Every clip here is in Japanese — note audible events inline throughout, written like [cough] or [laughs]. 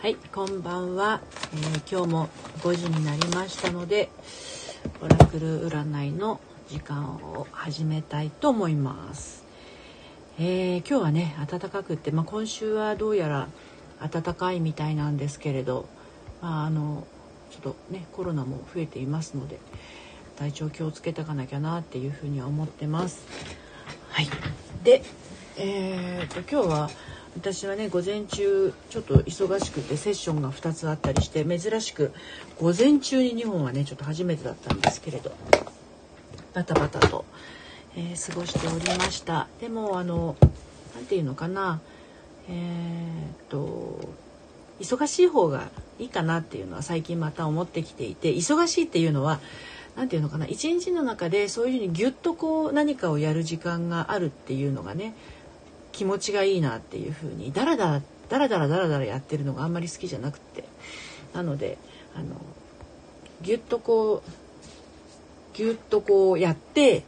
はい、こんばんは、えー、今日も5時になりましたので、オラクル占いの時間を始めたいと思います。えー、今日はね、暖かくって、まあ、今週はどうやら暖かいみたいなんですけれど、まあ、あの、ちょっとね、コロナも増えていますので、体調気をつけていかなきゃなっていうふうには思ってます。はい。で、えーと、今日は、私はね午前中ちょっと忙しくてセッションが2つあったりして珍しく午前中に2本はねちょっと初めてだったんですけれどバタバタと、えー、過ごしておりました。でもあの何て言うのかなえー、っと忙しい方がいいかなっていうのは最近また思ってきていて忙しいっていうのは何て言うのかな一日の中でそういうふうにギュッとこう何かをやる時間があるっていうのがね気持ちがいいなっていう風にダラダラダラダラダラダラやってるのがあんまり好きじゃなくて。なのであのギュッとこうギュッとこうやって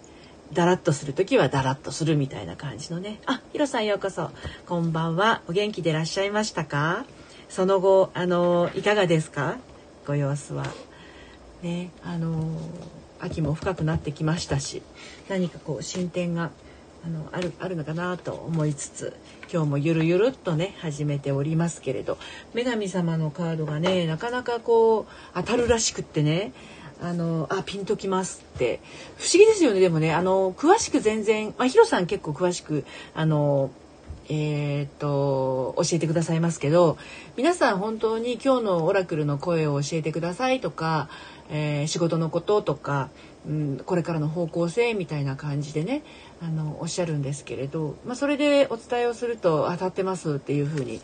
ダラッとする時はダラッとするみたいな感じのね。あヒロさんようこそ。こんばんは。お元気でいらっしゃいましたか？その後あのいかがですか？ご様子は。ねあの秋も深くなってきましたし何かこう進展があのあるあるのかなと思いつつ今日もゆるゆるっとね始めておりますけれど女神様のカードがねなかなかこう当たるらしくってねあのあピンときますって。不思議ですよねでもねあの詳しく全然、まあ、ヒロさん結構詳しくあのえー、っと教えてくださいますけど皆さん本当に今日のオラクルの声を教えてくださいとか、えー、仕事のこととかうん、これからの方向性みたいな感じでねあのおっしゃるんですけれど、まあ、それでお伝えをすると当たってますっていうふうに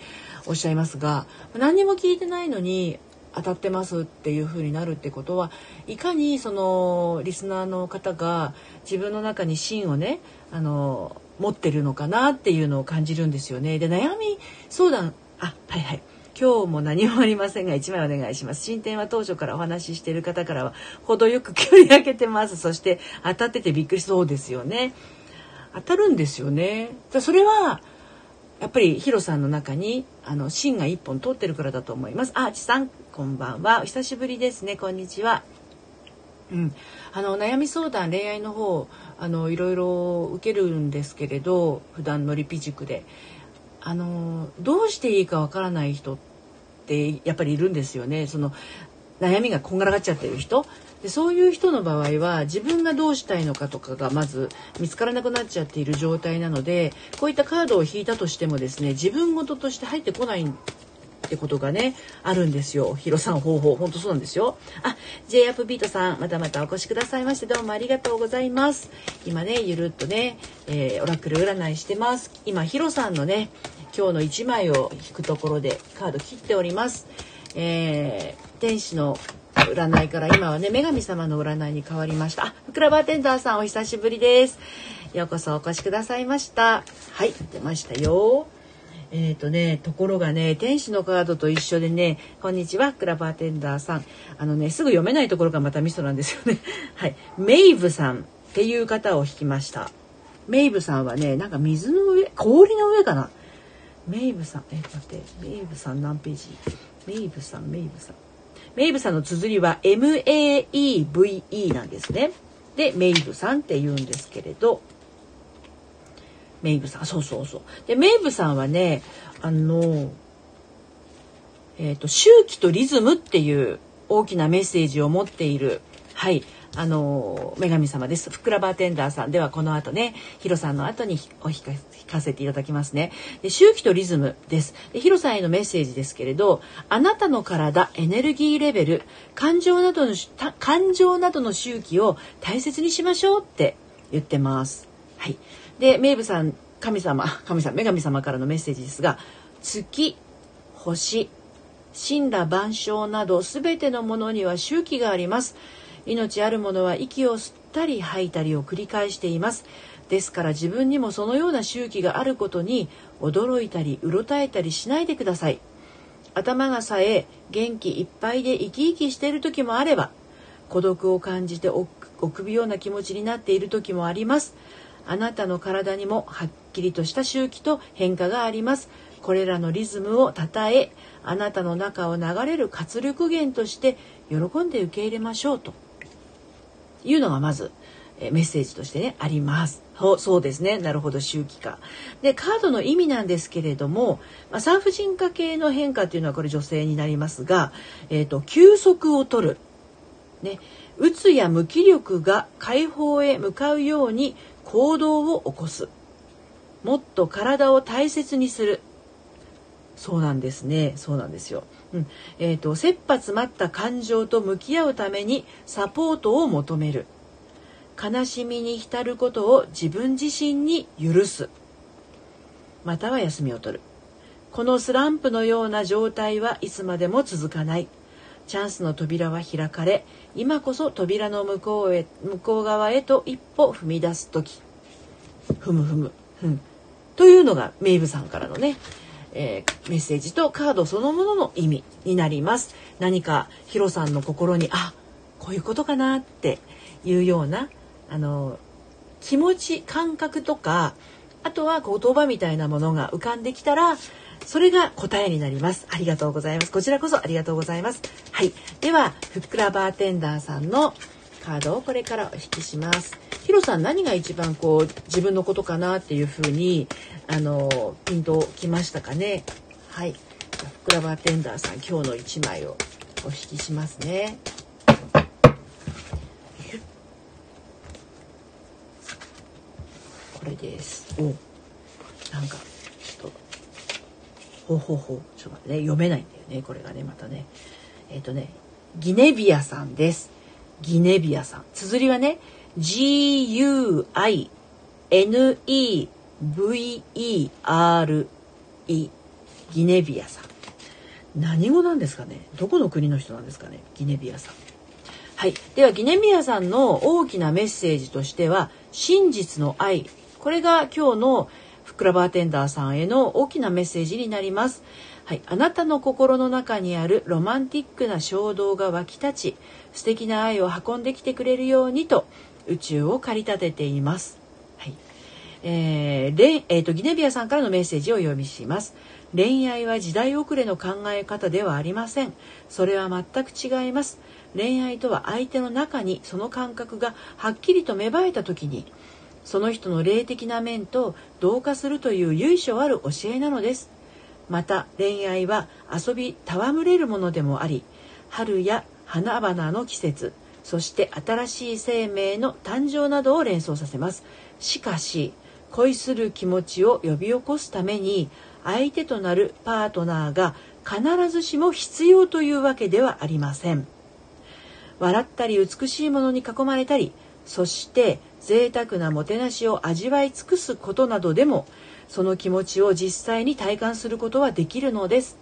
おっしゃいますが何にも聞いてないのに当たってますっていうふうになるってことはいかにそのリスナーの方が自分の中に芯をねあの持ってるのかなっていうのを感じるんですよね。で悩み相談あはいはい今日も何もありませんが1枚お願いします。進展は当初からお話ししている方からは程よく距離開けてます。そして当たっててびっくりそうですよね。当たるんですよね。それはやっぱりヒロさんの中にあの芯が一本通ってるからだと思います。あ、ちさんこんばんは。お久しぶりですね。こんにちは。うん、あの悩み相談恋愛の方あのいろいろ受けるんですけれど普段のリピ塾であのどうしていいかわからない人ってやっぱりいるんですよね。その悩みがこんがらがっちゃってる人。でそういう人の場合は自分がどうしたいのかとかがまず見つからなくなっちゃっている状態なのでこういったカードを引いたとしてもですね自分事として入ってこないってことがねあるんですよ。ヒロさん方法本当そうなんですよ。あ、J アップビートさんまたまたお越しくださいましてどうもありがとうございます。今ねゆるっとね、えー、オラクル占いしてます。今ヒロさんのね今日の1枚を引くところでカード切っております。えー、天使の占いから今はね女神様の占いに変わりましたあふくらバーテンダーさんお久しぶりですようこそお越しくださいましたはい出ましたよえっ、ー、とねところがね天使のカードと一緒でねこんにちはクラバーテンダーさん。あのねすぐ読めないところがまたミソなんですよね。[laughs] はい。メイブさんっていう方を引きました。メイブさんはねなんか水の上氷の上かな？メイブさんえ待ってメイブさん何ページ？メイブさんメイブさん。メイブさんの綴りは MAEVE なんですね。でメイブさんって言うんですけれどメイブさんそうそうそうでメイブさんはねあのえっ、ー、と周期とリズムっていう大きなメッセージを持っているはいあの女神様です。ふくらバーテンダーさんではこの後ね、ヒロさんの後にお弾かせていただきますね。で周期とリズムです。でヒロさんへのメッセージですけれど、あなたの体、エネルギーレベル、感情などの感情などの周期を大切にしましょうって言ってます。はい。で、メイブさん、神様、[laughs] 神様、女神様からのメッセージですが、月、星、神羅万象など全てのものには周期があります。命あるものは息を吸ったり吐いたりを繰り返しています。ですから自分にもそのような周期があることに驚いたりうろたえたりしないでください。頭がさえ元気いっぱいで生き生きしている時もあれば孤独を感じて臆病な気持ちになっている時もあります。あなたの体にもはっきりとした周期と変化がありますこれらのリズムをたたえあなたの中を流れる活力源として喜んで受け入れましょうというのがまずメッセージとしてねあります。そうですね。なるほど、周期化。で、カードの意味なんですけれども、まあ、産婦人科系の変化っていうのはこれ女性になりますが、えっ、ー、と、休息を取る。ね。うつや無気力が解放へ向かうように行動を起こす。もっと体を大切にする。そうなんですね。そうなんですよ。うん。えっ、ー、と、切羽詰まった感情と向き合うためにサポートを求める。悲しみに浸ることを自分自身に許す。または休みを取る。このスランプのような状態はいつまでも続かない。チャンスの扉は開かれ、今こそ扉の向こうへ、向こう側へと一歩踏み出す時。ふむふむ。ふん。というのがメイブさんからのね、えー、メッセージとカードそのものの意味になります。何かヒロさんの心に、あ、こういうことかなっていうような、あの、気持ち、感覚とか、あとは言葉みたいなものが浮かんできたら、それが答えになります。ありがとうございます。こちらこそありがとうございます。はい。では、ふっくらバーテンダーさんのカードをこれからお引きします。ヒロさん何が一番こう自分のことかなっていうふうにあのピンときましたかね？はい。ふっくらバーテンダーさん今日の1枚をお引きしますね。これです。おなんかほうほうほう。ちょっと待ってね。読めないんだよね。これがね、またね。えっ、ー、とね、ギネビアさんです。ギネビアさん。綴りはね、G-U-I-N-E-V-E-R-E。ギネビアさん。何語なんですかね？どこの国の人なんですかね？ギネビアさん。はい。では、ギネビアさんの大きなメッセージとしては、真実の愛。これが今日のふくらバーテンダーさんへの大きなメッセージになります。はい、あなたの心の中にあるロマンティックな衝動が湧き立ち素敵な愛を運んできてくれるようにと宇宙を駆り立てています。はいえーレえーと、ギネビアさんからのメッセージを読みします。恋愛は時代遅れの考え方ではありません。それは全く違います。恋愛とは相手の中にその感覚がはっきりと芽生えた時にその人の霊的な面と同化するという由緒ある教えなのです。また恋愛は遊び戯れるものでもあり春や花々の季節そして新しい生命の誕生などを連想させます。しかし恋する気持ちを呼び起こすために相手となるパートナーが必ずしも必要というわけではありません。笑ったり美しいものに囲まれたりそして贅沢なもてなしを味わい尽くすことなどでもその気持ちを実際に体感することはできるのです。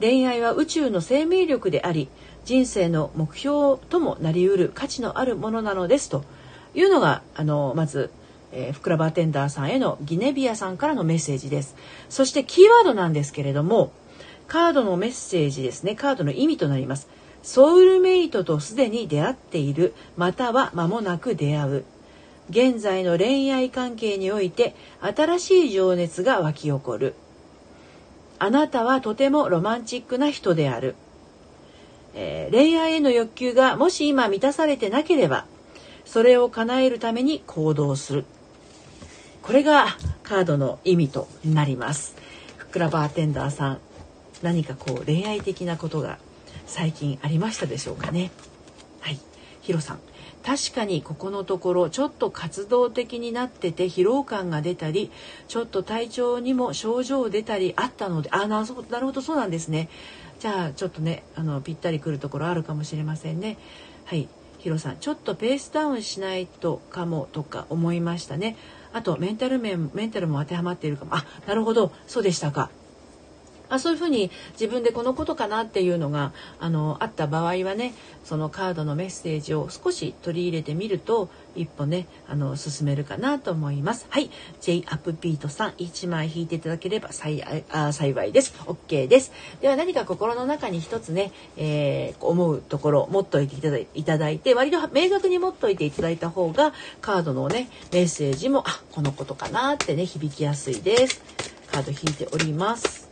恋愛は宇宙の生命力であり人生の目標ともなりうる価値のあるものなのですというのがあのまず、えー、ふくらバーテンダーさんへのギネビアさんからのメッセージです。そしてキーワードなんですけれどもカードのメッセージですね。カードの意味となります。ソウルメイトとすでに出会っているまたは間もなく出会う。現在の恋愛関係において新しい情熱が湧き起こる。あなたはとてもロマンチックな人である、えー、恋愛への欲求がもし今満たされてなければそれを叶えるために行動する。これがカードの意味となります。ふっくらバーテンダーさん何かこう恋愛的なことが最近ありましたでしょうかね。はい。ヒロさん。確かにここのところちょっと活動的になってて疲労感が出たりちょっと体調にも症状出たりあったのであなるほどそうなんですね。じゃあちょっとねあのぴったりくるところあるかもしれませんね。はい。ヒロさん。ちょっとペースダウンしないとかもとか思いましたね。あとメンタル面メンタルも当てはまっているかも。あなるほど。そうでしたか。あそういうふうに自分でこのことかなっていうのがあのあった場合はねそのカードのメッセージを少し取り入れてみると一歩ねあの進めるかなと思います。はい。J アップビートさん1枚引いていただければ幸あ幸いです。OK です。では何か心の中に一つね、えー、思うところ持っといていただいて割と明確に持っといていただいた方がカードのねメッセージもあこのことかなってね響きやすいです。カード引いております。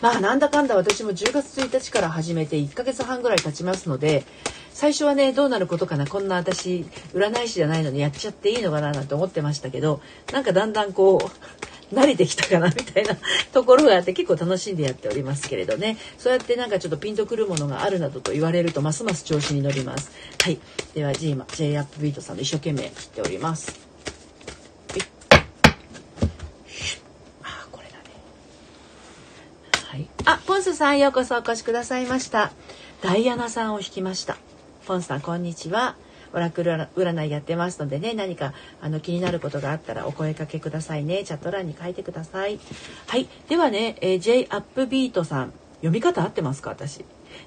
まあなんだかんだ私も10月1日から始めて1ヶ月半ぐらい経ちますので最初はねどうなることかなこんな私占い師じゃないのにやっちゃっていいのかななんて思ってましたけどなんかだんだんこう慣れてきたかなみたいな [laughs] ところがあって結構楽しんでやっておりますけれどね。そうやってなんかちょっとピンとくるものがあるなどと言われるとますます調子に乗ります。はい。では J, J アップビートさんの一生懸命切っておりますあこれだねはい。あポンスさんようこそお越しくださいました。ダイアナさんを引きました。ポンさんこんにちは。オラクル占いやってますのでね何かあの気になることがあったらお声かけくださいね。チャット欄に書いてください。はい。ではね、えー、J アップビートさん。読み方合ってますか私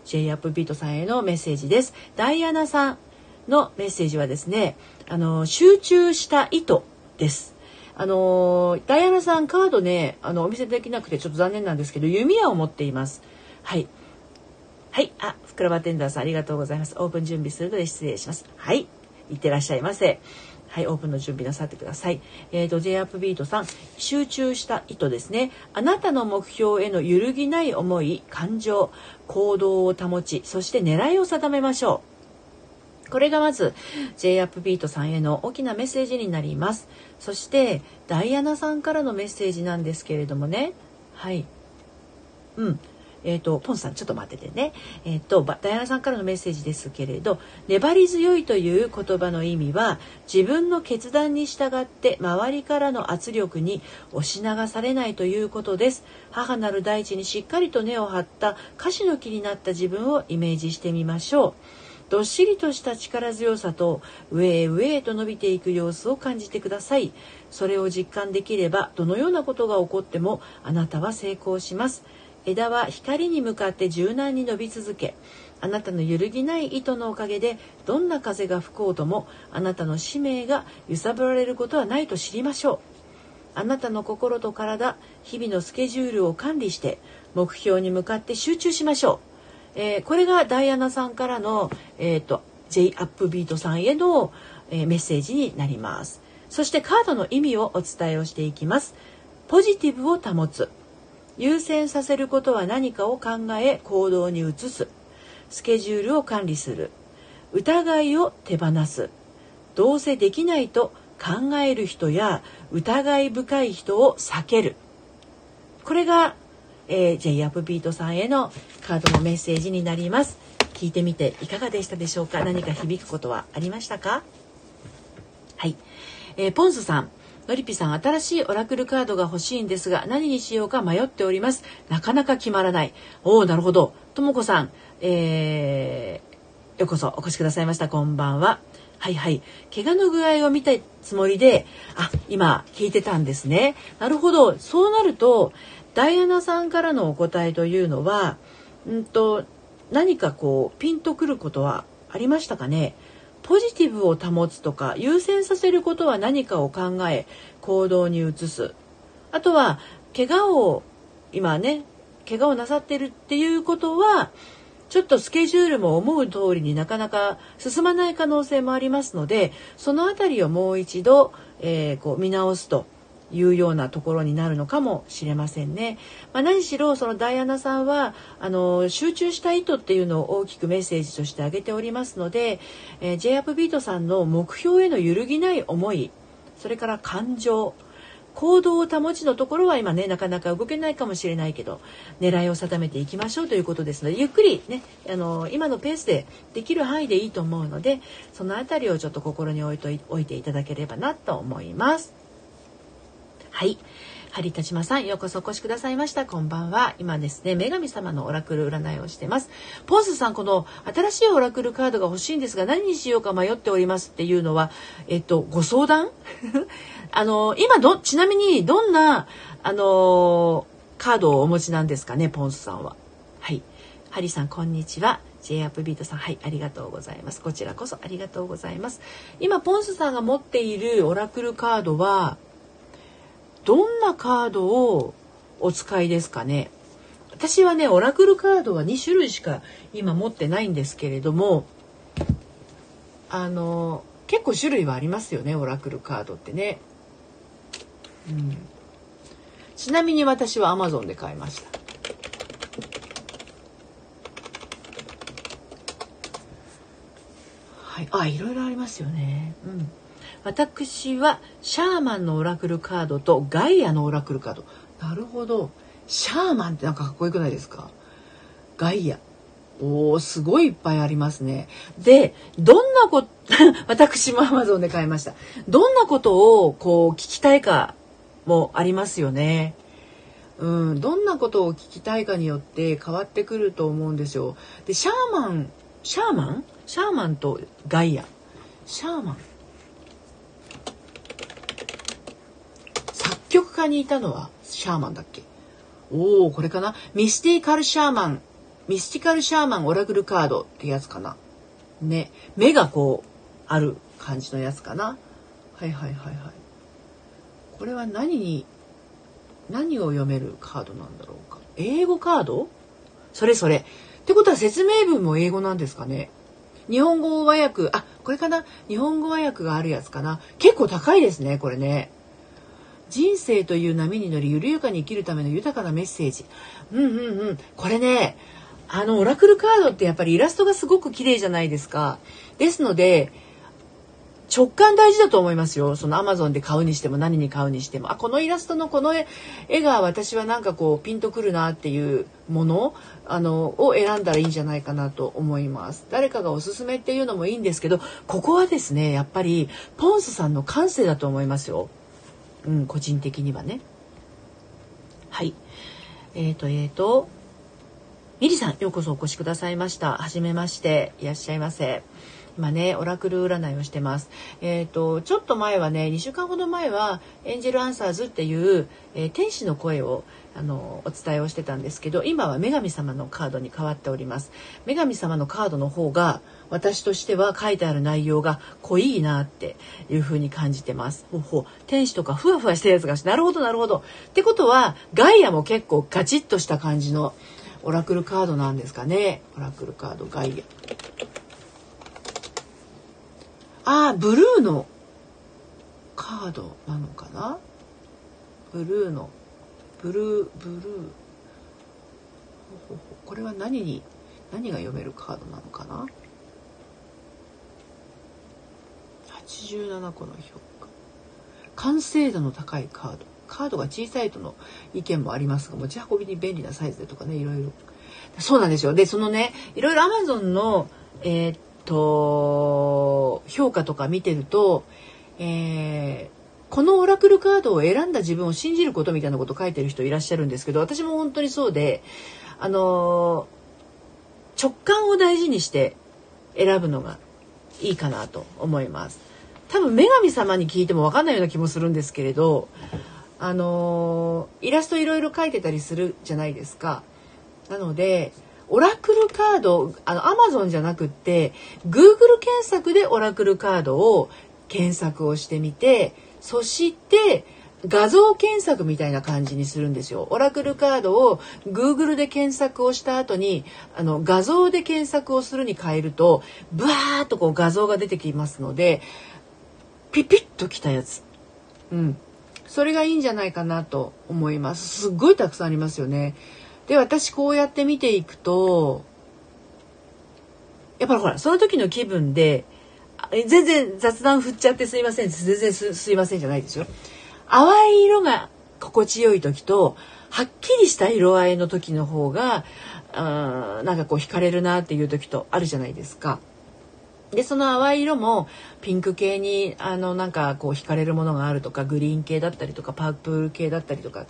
？J アップビートさんへのメッセージです。ダイアナさんのメッセージはですねあの集中した意図です。あのダイアナさんカードねあのお見せできなくてちょっと残念なんですけど弓矢を持っていますはいはい。あ、ふくらばテンダーさんありがとうございます。オープン準備するので失礼します。はい。いってらっしゃいませ。はい、オープンの準備なさってください。えっ、ー、と、J アップビートさん、集中した意図ですね。あなたの目標への揺るぎない思い、感情、行動を保ち、そして狙いを定めましょう。これがまず J アップビートさんへの大きなメッセージになります。そしてダイアナさんからのメッセージなんですけれどもね。はい。うん。えっ、ー、と、ポンさん、ちょっと待っててね。えっ、ー、と、ダイアナさんからのメッセージですけれど、粘り強いという言葉の意味は、自分の決断に従って周りからの圧力に押し流されないということです。母なる大地にしっかりと根を張った歌詞の木になった自分をイメージしてみましょう。どっしりとした力強さと上へ上へと伸びていく様子を感じてください。それを実感できればどのようなことが起こってもあなたは成功します。枝は光に向かって柔軟に伸び続けあなたの揺るぎない糸のおかげでどんな風が吹こうともあなたの使命が揺さぶられることはないと知りましょうあなたの心と体日々のスケジュールを管理して目標に向かって集中しましょう、えー、これがダイアナさんからの、えーと、J アップビートさんへの、えー、メッセージになります。そしてカードの意味をお伝えをしていきます。ポジティブを保つ。優先させることは何かを考え行動に移す。スケジュールを管理する。疑いを手放す。どうせできないと考える人や疑い深い人を避ける。これが、えー、J アップビートさんへのカードのメッセージになります聞いてみていかがでしたでしょうか？何か響くことはありましたか？はい、えー、ポンスさんのりぴさん、新しいオラクルカードが欲しいんですが、何にしようか迷っております。なかなか決まらない。おお、なるほど。ともこさん、えー、ようこそお越しくださいました。こんばんは。はいはい。怪我の具合を見たつもりで、あ、今聞いてたんですね。なるほど。そうなると、ダイアナさんからのお答えというのは、うんと、何かこう、ピンとくることはありましたかね？ポジティブを保つとか優先させることは何かを考え行動に移す。あとは怪我を今ね怪我をなさってるっていうことはちょっとスケジュールも思う通りになかなか進まない可能性もありますのでその辺りをもう一度、えー、こう見直すと。いうようなところになるのかもしれませんね。まあ、何しろそのダイアナさんはあの集中した意図っていうのを大きくメッセージとして挙げておりますので、えー、J アップビートさんの目標への揺るぎない思いそれから感情行動を保ちのところは今ねなかなか動けないかもしれないけど狙いを定めていきましょうということですのでゆっくりねあの今のペースでできる範囲でいいと思うのでその辺りをちょっと心に置いとい置いていただければなと思います。はい。ハリタチマさん、ようこそお越しくださいました。こんばんは。今ですね、女神様のオラクル占いをしてます。ポンスさん、この新しいオラクルカードが欲しいんですが、何にしようか迷っておりますっていうのは、えっと、ご相談？[laughs] あの、今ど、ちなみに、どんな、あの、カードをお持ちなんですかね、ポンスさんは。はい。ハリさん、こんにちは。J アップビートさん、はい、ありがとうございます。こちらこそありがとうございます。今、ポンスさんが持っているオラクルカードは、どんなカードをお使いですかね？私はねオラクルカードは2種類しか今持ってないんですけれどもあの結構種類はありますよねオラクルカードってね。うん、ちなみに私は Amazon で買いました。はい、あ、いろいろありますよね。うん。私はシャーマンのオラクルカードとガイアのオラクルカード。なるほど。シャーマンってなんかかっこよくないですか？ガイア。おー、すごいいっぱいありますね。で、どんなこと、[laughs] 私も Amazon で買いました。どんなことをこう聞きたいかもありますよね。うん、どんなことを聞きたいかによって変わってくると思うんですよ。で、シャーマン、シャーマン？シャーマンとガイア。シャーマン。作曲家にいたのはシャーマンだっけ？おおこれかな？ミスティカルシャーマン。ミスティカルシャーマンオラクルカードってやつかな。ね。目がこうある感じのやつかな。はいはいはいはい。これは何に何を読めるカードなんだろうか？英語カード？それそれ。ってことは説明文も英語なんですかね？日本語和訳あこれかな？日本語和訳があるやつかな？結構高いですねこれね。人生という波に乗り緩やかに生きるための豊かなメッセージうんうんうんこれねあのオラクルカードってやっぱりイラストがすごく綺麗じゃないですか。ですので直感大事だと思いますよ。そのアマゾンで買うにしても何に買うにしても。あ、このイラストのこの絵が私はなんかこうピンとくるなっていうものあのを選んだらいいんじゃないかなと思います。誰かがおすすめっていうのもいいんですけど、ここはですね、やっぱりポンスさんの感性だと思いますよ。うん、個人的にはね。はい。えっ、ー、と、えっ、ー、と、ミリさん、ようこそお越しくださいました。はじめまして。いらっしゃいませ。今ね、オラクル占いをしてます。えっ、ー、と、ちょっと前はね、2週間ほど前は、エンジェルアンサーズっていう、えー、天使の声を、あの、お伝えをしてたんですけど、今は女神様のカードに変わっております。女神様のカードの方が、私としては書いてある内容が濃いなっていう風に感じてます。ほほ天使とかふわふわしたやつがなるほどなるほど。ってことはガイアも結構ガチッとした感じのオラクルカードなんですかねオラクルカードガイアあブルーのカードなのかな？ブルーの。ブルーブルー。これは何に何が読めるカードなのかな？87個の評価完成度の高いカード。カードが小さいとの意見もありますが持ち運びに便利なサイズでとかねいろいろ。そうなんですよ。でそのねいろいろアマゾンのえー、っと評価とか見てると、えー、このオラクルカードを選んだ自分を信じることみたいなこと書いてる人いらっしゃるんですけど私も本当にそうであの直感を大事にして選ぶのがいいかなと思います。多分女神様に聞いても分かんないような気もするんですけれどあのイラストいろいろ描いてたりするじゃないですか。なのでオラクルカードあのアマゾンじゃなくって Google 検索でオラクルカードを検索をしてみてそして画像検索みたいな感じにするんですよ。オラクルカードを Google で検索をした後にあの画像で検索をするに変えるとブワーッとこう画像が出てきますのでピピッときたやつ。うん。それがいいんじゃないかなと思います。すっごいたくさんありますよね。で、私こうやって見ていくと、やっぱりほら、その時の気分で、全然雑談振っちゃってすいません。全然すいませんじゃないですよ。淡い色が心地よい時と、はっきりした色合いの時の方が、うん、なんかこう惹かれるなっていう時とあるじゃないですか。でその淡い色もピンク系にあのなんかこう惹かれるものがあるとかグリーン系だったりとかパープル系だったりとか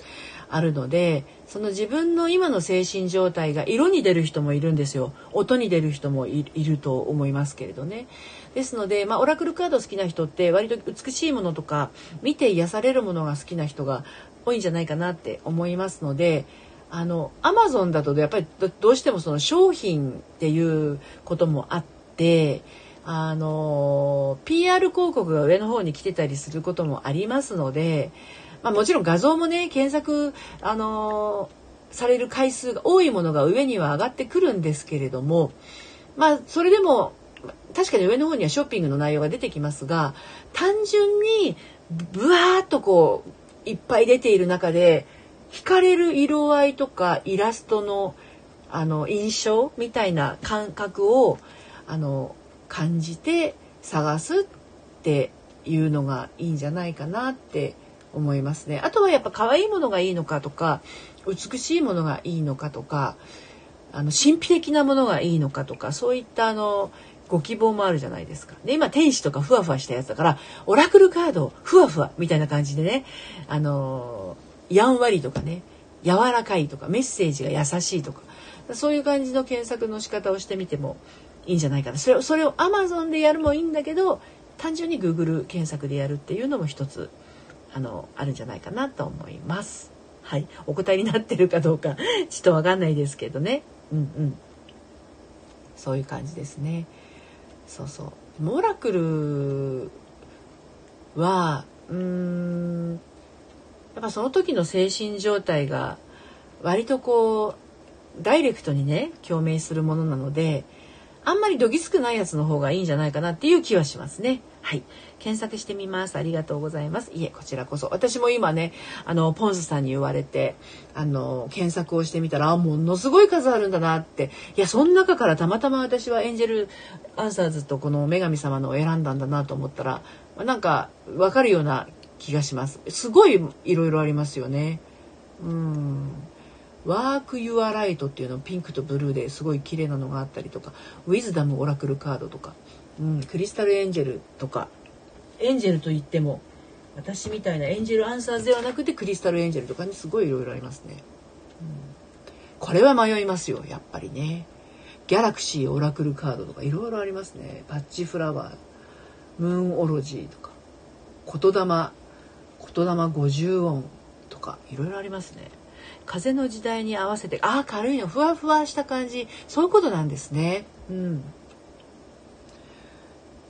あるのでその自分の今の精神状態が色に出る人もいるんですよ。音に出る人もいると思いますけれどね。ですので、まあ、オラクルカード好きな人って割と美しいものとか見て癒されるものが好きな人が多いんじゃないかなって思いますのであのアマゾンだとやっぱりどうしてもその商品っていうこともあってあの PR 広告が上の方に来てたりすることもありますので、まあ、もちろん画像もね検索あのされる回数が多いものが上には上がってくるんですけれどもまあそれでも確かに上の方にはショッピングの内容が出てきますが単純にブワーッとこういっぱい出ている中で惹かれる色合いとかイラストのあの印象みたいな感覚をあの感じて探すっていうのがいいんじゃないかなって思いますね。あとはやっぱ可愛いものがいいのかとか美しいものがいいのかとかあの神秘的なものがいいのかとかそういったあのご希望もあるじゃないですか。で今天使とかふわふわしたやつだからオラクルカードふわふわみたいな感じでねあのやんわりとかね柔らかいとかメッセージが優しいとかそういう感じの検索の仕方をしてみてもいいんじゃないかなそれをそれを Amazon でやるもいいんだけど単純に Google 検索でやるっていうのも一つあのあるんじゃないかなと思います。はい、お答えになってるかどうか [laughs] ちょっとわかんないですけどね。うんうん。そういう感じですね。そうそう。モラクルはうーんやっぱその時の精神状態が割とこうダイレクトにね共鳴するものなのであんまりどぎつくないやつの方がいいんじゃないかなっていう気はしますね。はい。検索してみます。ありがとうございます。いえ、こちらこそ。私も今ね、あの、ポンスさんに言われて、あの、検索をしてみたら、あ、ものすごい数あるんだなって。いや、その中からたまたま私はエンジェルアンサーズとこの女神様のを選んだんだなと思ったら、なんか、わかるような気がします。すごいいろいろありますよね。うん。ワーク・ユア・ライトっていうのピンクとブルーですごい綺麗なのがあったりとかウィズダム・オラクルカードとか、うん、クリスタル・エンジェルとかエンジェルといっても私みたいなエンジェルアンサーズではなくてクリスタルエンジェルとかにすごいいろいろありますね、うん、これは迷いますよやっぱりね。ギャラクシーオラクルカードとかいろいろありますね。パッチフラワームーンオロジーとか言霊言霊50音とかいろいろありますね。風の時代に合わせてああ軽いのふわふわした感じ。そういうことなんですね。うん。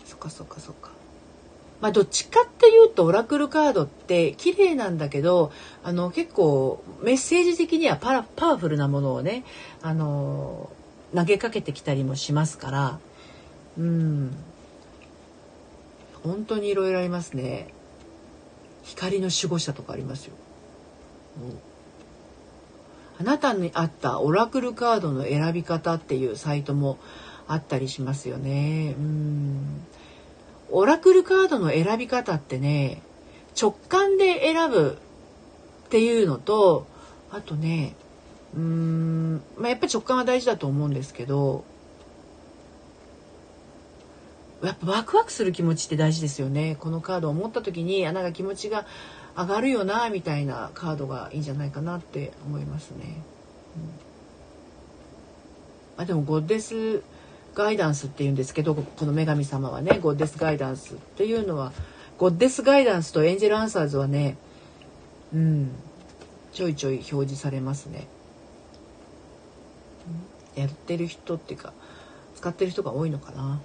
そっかそっかそっか。まあどっちかっていうとオラクルカードって綺麗なんだけどあの結構メッセージ的にはパラパワフルなものをねあの投げかけてきたりもしますから。うん。本当にいろいろありますね。光の守護者とかありますよ、うん。あなたに合ったオラクルカードの選び方っていうサイトもあったりしますよね。うんオラクルカードの選び方ってね直感で選ぶっていうのとあとねうん、まあ、やっぱり直感は大事だと思うんですけどやっぱワクワクする気持ちって大事ですよねこのカードを持った時にあなんか気持ちが上がるよなみたいなカードがいいんじゃないかなって思いますね。うん、あでもゴッデスガイダンスっていうんですけどこの女神様はねゴッデスガイダンスっていうのはゴッデスガイダンスとエンジェルアンサーズはねうんちょいちょい表示されますね。やってる人っていうか使ってる人が多いのかな。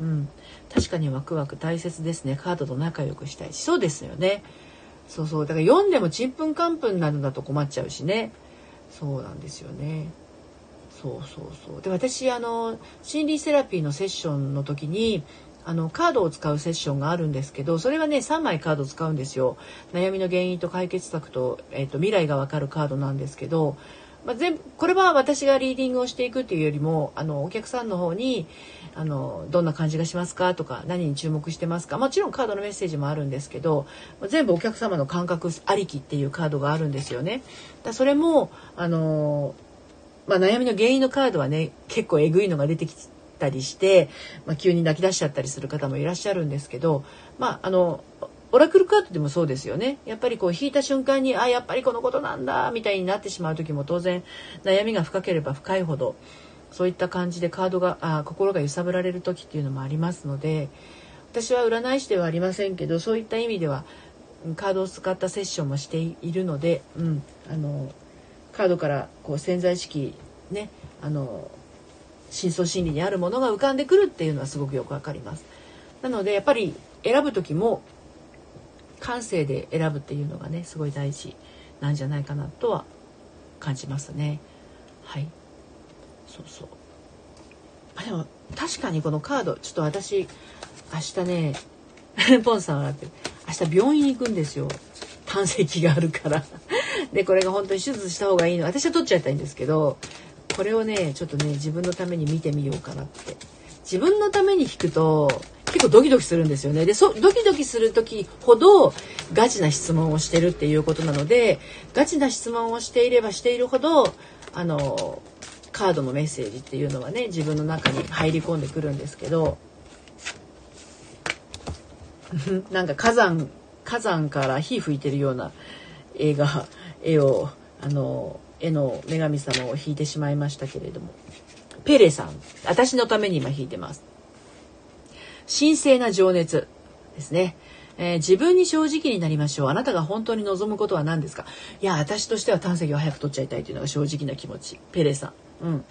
うん、確かにワクワク大切ですねカードと仲良くしたいしそうですよねそうそう。だから読んでもちんぷんかんぷんなのだと困っちゃうしね。そうなんですよね。そうそうそう。で私あの心理セラピーのセッションの時にあのカードを使うセッションがあるんですけどそれはね3枚カード使うんですよ。悩みの原因と解決策と,、えーと、未来がわかるカードなんですけど、まあ、全これは私がリーディングをしていくっていうよりもあのお客さんの方にあのどんな感じがしますかとか何に注目してますかもちろんカードのメッセージもあるんですけど全部お客様の感覚ありきっていうカードがあるんですよね。だそれもあの、まあ、悩みの原因のカードはね結構えぐいのが出てきたりして、まあ、急に泣き出しちゃったりする方もいらっしゃるんですけど、まあ、あのオラクルカードでもそうですよね。やっぱりこう引いた瞬間に、あ、やっぱりこのことなんだ、みたいになってしまう時も当然悩みが深ければ深いほど、そういった感じでカードがあ心が揺さぶられる時っていうのもありますので私は占い師ではありませんけどそういった意味ではカードを使ったセッションもしているので、うん、あのカードからこう潜在意識ねあの深層心理にあるものが浮かんでくるっていうのはすごくよくわかります。なのでやっぱり選ぶ時も感性で選ぶっていうのがねすごい大事なんじゃないかなとは感じますね。はい。そうそう。あでも確かにこのカードちょっと私明日ね [laughs] ポンさんはってる。明日病院行くんですよ。胆石があるから。[laughs] でこれが本当に手術した方がいいの。私は取っちゃいたいんですけどこれをねちょっとね自分のために見てみようかなって。自分のために弾くと結構ドキドキするんですよね。でそドキドキする時ほどガチな質問をしてるっていうことなのでガチな質問をしていればしているほどあのカードのメッセージっていうのはね自分の中に入り込んでくるんですけど [laughs] なんか火山火山から火吹いてるような絵が絵をあの絵の女神様を引いてしまいましたけれども。ペレさん私のために今引いてます。神聖な情熱ですね、えー、自分に正直になりましょう。あなたが本当に望むことは何ですか？いや私としては胆石を早く取っちゃいたいというのが正直な気持ち。ペレさん。うん。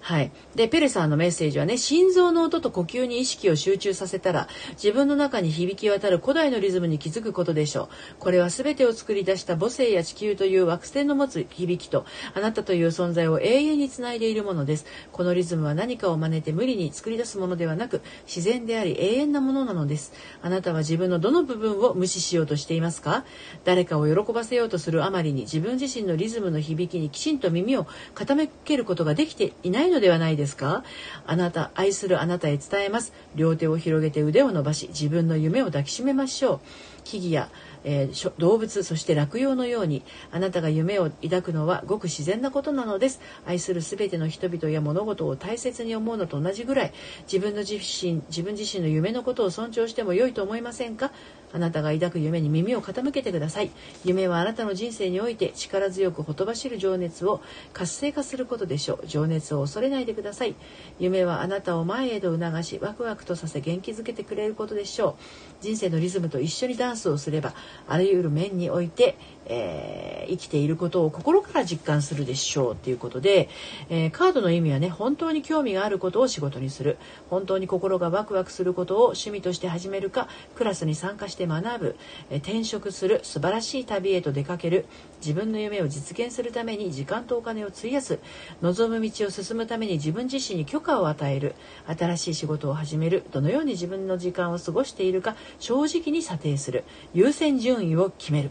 はい。で、ペレさんのメッセージはね、心臓の音と呼吸に意識を集中させたら、自分の中に響き渡る古代のリズムに気づくことでしょう。これは全てを作り出した母星や地球という惑星の持つ響きと、あなたという存在を永遠につないでいるものです。このリズムは何かを真似て無理に作り出すものではなく、自然であり永遠なものなのです。あなたは自分のどの部分を無視しようとしていますか？誰かを喜ばせようとするあまりに自分自身のリズムの響きにきちんと耳を傾けることができていないのではないですか？あなた、愛するあなたへ伝えます。両手を広げて腕を伸ばし、自分の夢を抱きしめましょう。木々やえー、動物そして落葉のようにあなたが夢を抱くのはごく自然なことなのです。愛する全ての人々や物事を大切に思うのと同じぐらい自分の自身自分自身の夢のことを尊重しても良いと思いませんか？あなたが抱く夢に耳を傾けてください。夢はあなたの人生において力強くほとばしる情熱を活性化することでしょう。情熱を恐れないでください。夢はあなたを前へと促しワクワクとさせ元気づけてくれることでしょう。人生のリズムと一緒にダンスをすればあらゆる面において、えー、生きていることを心から実感するでしょうということで、えー、カードの意味はね本当に興味があることを仕事にする。本当に心がワクワクすることを趣味として始めるかクラスに参加して学ぶ、えー、転職する。素晴らしい旅へと出かける。自分の夢を実現するために時間とお金を費やす。望む道を進むために自分自身に許可を与える。新しい仕事を始める。どのように自分の時間を過ごしているか正直に査定する。優先順位を決める。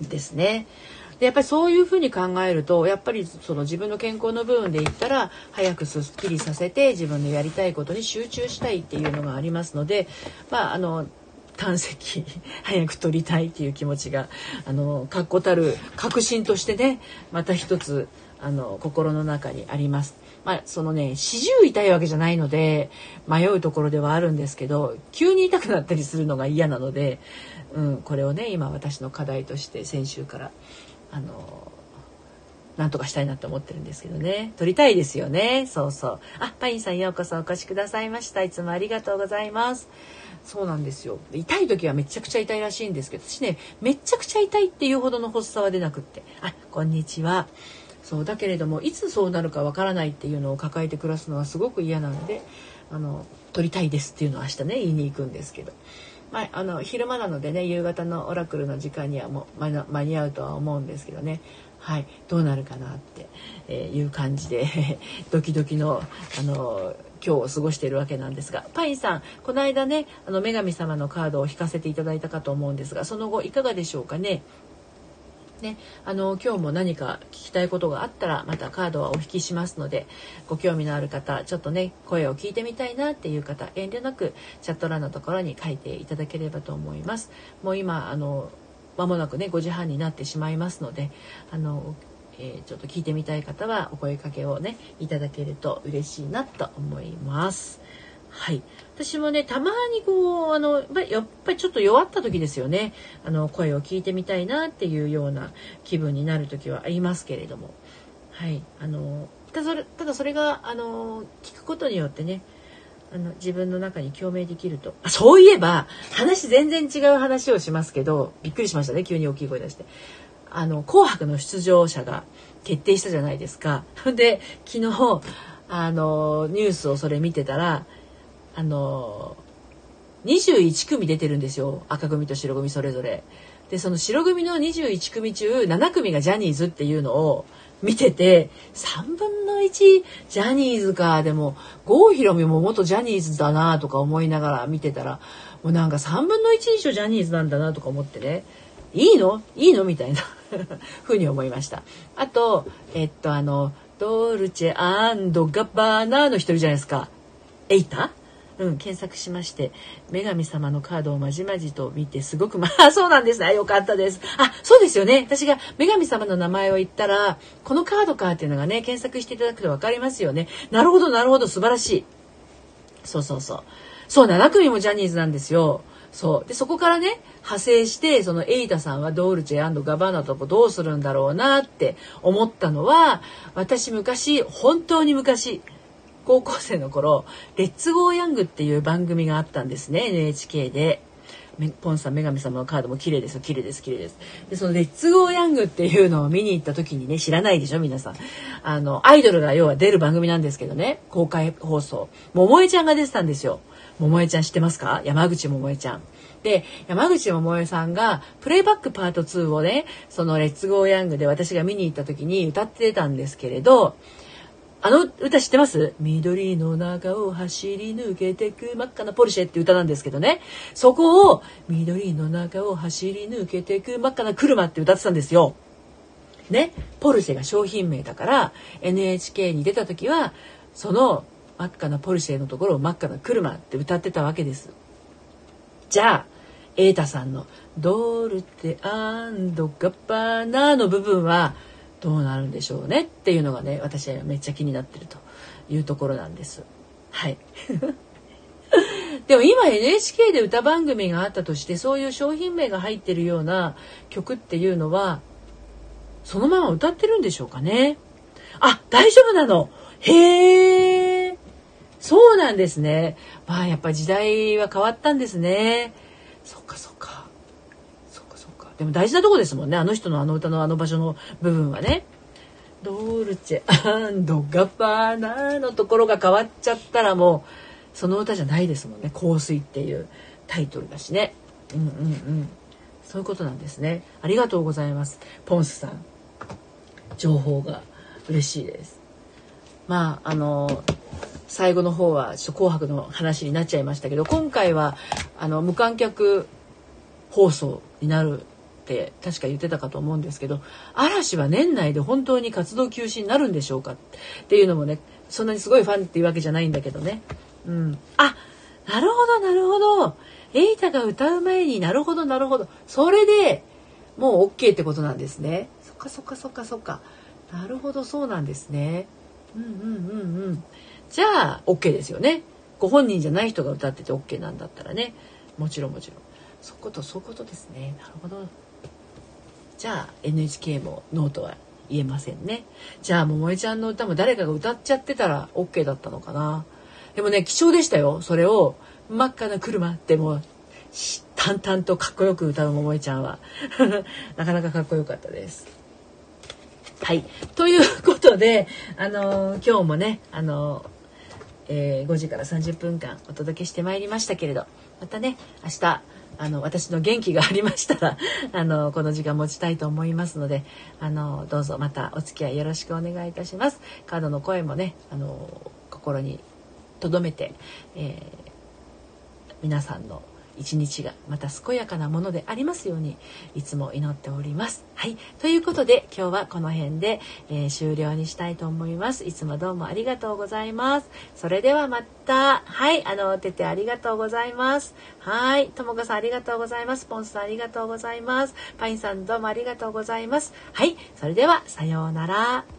ですね。でやっぱりそういうふうに考えるとやっぱりその自分の健康の部分で言ったら早くすっきりさせて自分のやりたいことに集中したいっていうのがありますのでまああの胆石 [laughs] 早く取りたいっていう気持ちがあの確固たる確信としてねまた一つあの心の中にあります。まあ、そのね四十痛いわけじゃないので迷うところではあるんですけど急に痛くなったりするのが嫌なので、うん、これをね今私の課題として先週からあのなんとかしたいなと思ってるんですけどね。撮りたいですよね。そうそう。あ、パインさんようこそお越しくださいました。いつもありがとうございます。そうなんですよ痛い時はめちゃくちゃ痛いらしいんですけど私ねめちゃくちゃ痛いっていうほどの発作は出なくってあこんにちはそうだけれどもいつそうなるかわからないっていうのを抱えて暮らすのはすごく嫌なのであの取りたいですっていうのを明日ね言いに行くんですけど。まあ、あの昼間なのでね夕方のオラクルの時間にはもう間に合うとは思うんですけどね。はいどうなるかなってえいう感じで [laughs] ドキドキのあの今日を過ごしているわけなんですが。パインさんこの間ねあの女神様のカードを引かせていただいたかと思うんですがその後いかがでしょうかね？ね、あの今日も何か聞きたいことがあったらまたカードはお引きしますのでご興味のある方ちょっとね声を聞いてみたいなっていう方遠慮なくチャット欄のところに書いていただければと思います。もう今あの間もなくね5時半になってしまいますのであのえー、ちょっと聞いてみたい方はお声かけをねいただけると嬉しいなと思います。はい、私もねたまにこうあのやっぱりちょっと弱った時ですよね。あの声を聞いてみたいなっていうような気分になる時はありますけれども、はい、あのただそれただそれがあの聞くことによってねあの自分の中に共鳴できると。あそういえば話全然違う話をしますけどびっくりしましたね。急に大きい声出して。あの、紅白の出場者が決定したじゃないですか。で、昨日、あの、ニュースをそれ見てたら、あの、21組出てるんですよ。赤組と白組それぞれ。で、その白組の21組中7組がジャニーズっていうのを見てて、3分の1ジャニーズか、でも、郷ひろみも元ジャニーズだなとか思いながら見てたら、もうなんか3分の1以上ジャニーズなんだなとか思ってね。いいの？いいの？みたいな [laughs] ふうに思いましたあとえっとあのドルチェガバーナの一人じゃないですかエイタうん、検索しまして、女神様のカードをまじまじと見て、すごく、ま [laughs] あ、そうなんですね。よかったです。あ、そうですよね。私が女神様の名前を言ったら、このカードかっていうのがね、検索していただくと分かりますよね。なるほど、なるほど、素晴らしい。そうそうそう。そう、7組もジャニーズなんですよ。そう。で、そこからね、派生して、そのエイタさんはドールチェガバーナとどうするんだろうなって思ったのは、私昔、本当に昔、高校生の頃「レッツゴーヤング」っていう番組があったんですね NHK で。ポンさん女神様のカードも綺麗ですよ綺麗です綺麗です。でその「レッツゴーヤング」っていうのを見に行った時にね知らないでしょ皆さん。あのアイドルが要は出る番組なんですけどね公開放送。桃江ちゃんが出てたんですよ。桃江ちゃん知ってますか？山口桃江ちゃん。で山口百恵さんがプレイバックパート2をねその「レッツゴーヤング」で私が見に行った時に歌ってたんですけれどあの歌知ってます？緑の中を走り抜けてく真っ赤なポルシェって歌なんですけどね。そこを緑の中を走り抜けてく真っ赤な車って歌ってたんですよ。ね？ポルシェが商品名だから NHK に出た時はその真っ赤なポルシェのところを真っ赤な車って歌ってたわけです。じゃあ、瑛太さんのドルテガッパーナの部分はどうなるんでしょうねっていうのがね私はめっちゃ気になってるというところなんです。はい。[laughs] でも今 NHK で歌番組があったとしてそういう商品名が入ってるような曲っていうのはそのまま歌ってるんでしょうかね。あ大丈夫なの。へえそうなんですね。まあやっぱ時代は変わったんですね。そっかそっか。でも大事なとこですもんねあの人のあの歌のあの場所の部分はね。ドルチェガバーナのところが変わっちゃったらもうその歌じゃないですもんね「香水」っていうタイトルだしね。うんうんうんそういうことなんですね。ありがとうございます。ポンスさん。情報が嬉しいです。まああの最後の方はちょっと紅白の話になっちゃいましたけど今回はあの無観客放送になるって確か言ってたかと思うんですけど嵐は年内で本当に活動休止になるんでしょうか？っていうのもねそんなにすごいファンっていうわけじゃないんだけどね。うん、あなるほどなるほどエイタが歌う前になるほどなるほどそれでもう OK ってことなんですね。そっかそっかそっかそっかなるほどそうなんですね。うんうんうんうんじゃあ OK ですよね。ご本人じゃない人が歌ってて OK なんだったらねもちろんもちろん。そことそういうことですね。なるほど。じゃあ NHK もノーとは言えませんね。じゃあ桃江ちゃんの歌も誰かが歌っちゃってたら OK だったのかな。でもね貴重でしたよ。それを真っ赤な車ってもう淡々とかっこよく歌う桃江ちゃんは [laughs] なかなかかっこよかったです。はい。ということで、あのー、今日もね、あのーえー、5時から30分間お届けしてまいりましたけれど、またね、明日、あの私の元気がありましたら [laughs] あのこの時間持ちたいと思いますのであのどうぞまたお付き合いよろしくお願いいたします。カードの声もねあの心に留めて、えー、皆さんの一日がまた健やかなものでありますようにいつも祈っております。はい。ということで今日はこの辺で、えー、終了にしたいと思います。いつもどうもありがとうございます。それではまた。はい。あの、ててありがとうございます。はい。ともかさんありがとうございます。ポンスさんありがとうございます。パインさんどうもありがとうございます。はい。それではさようなら。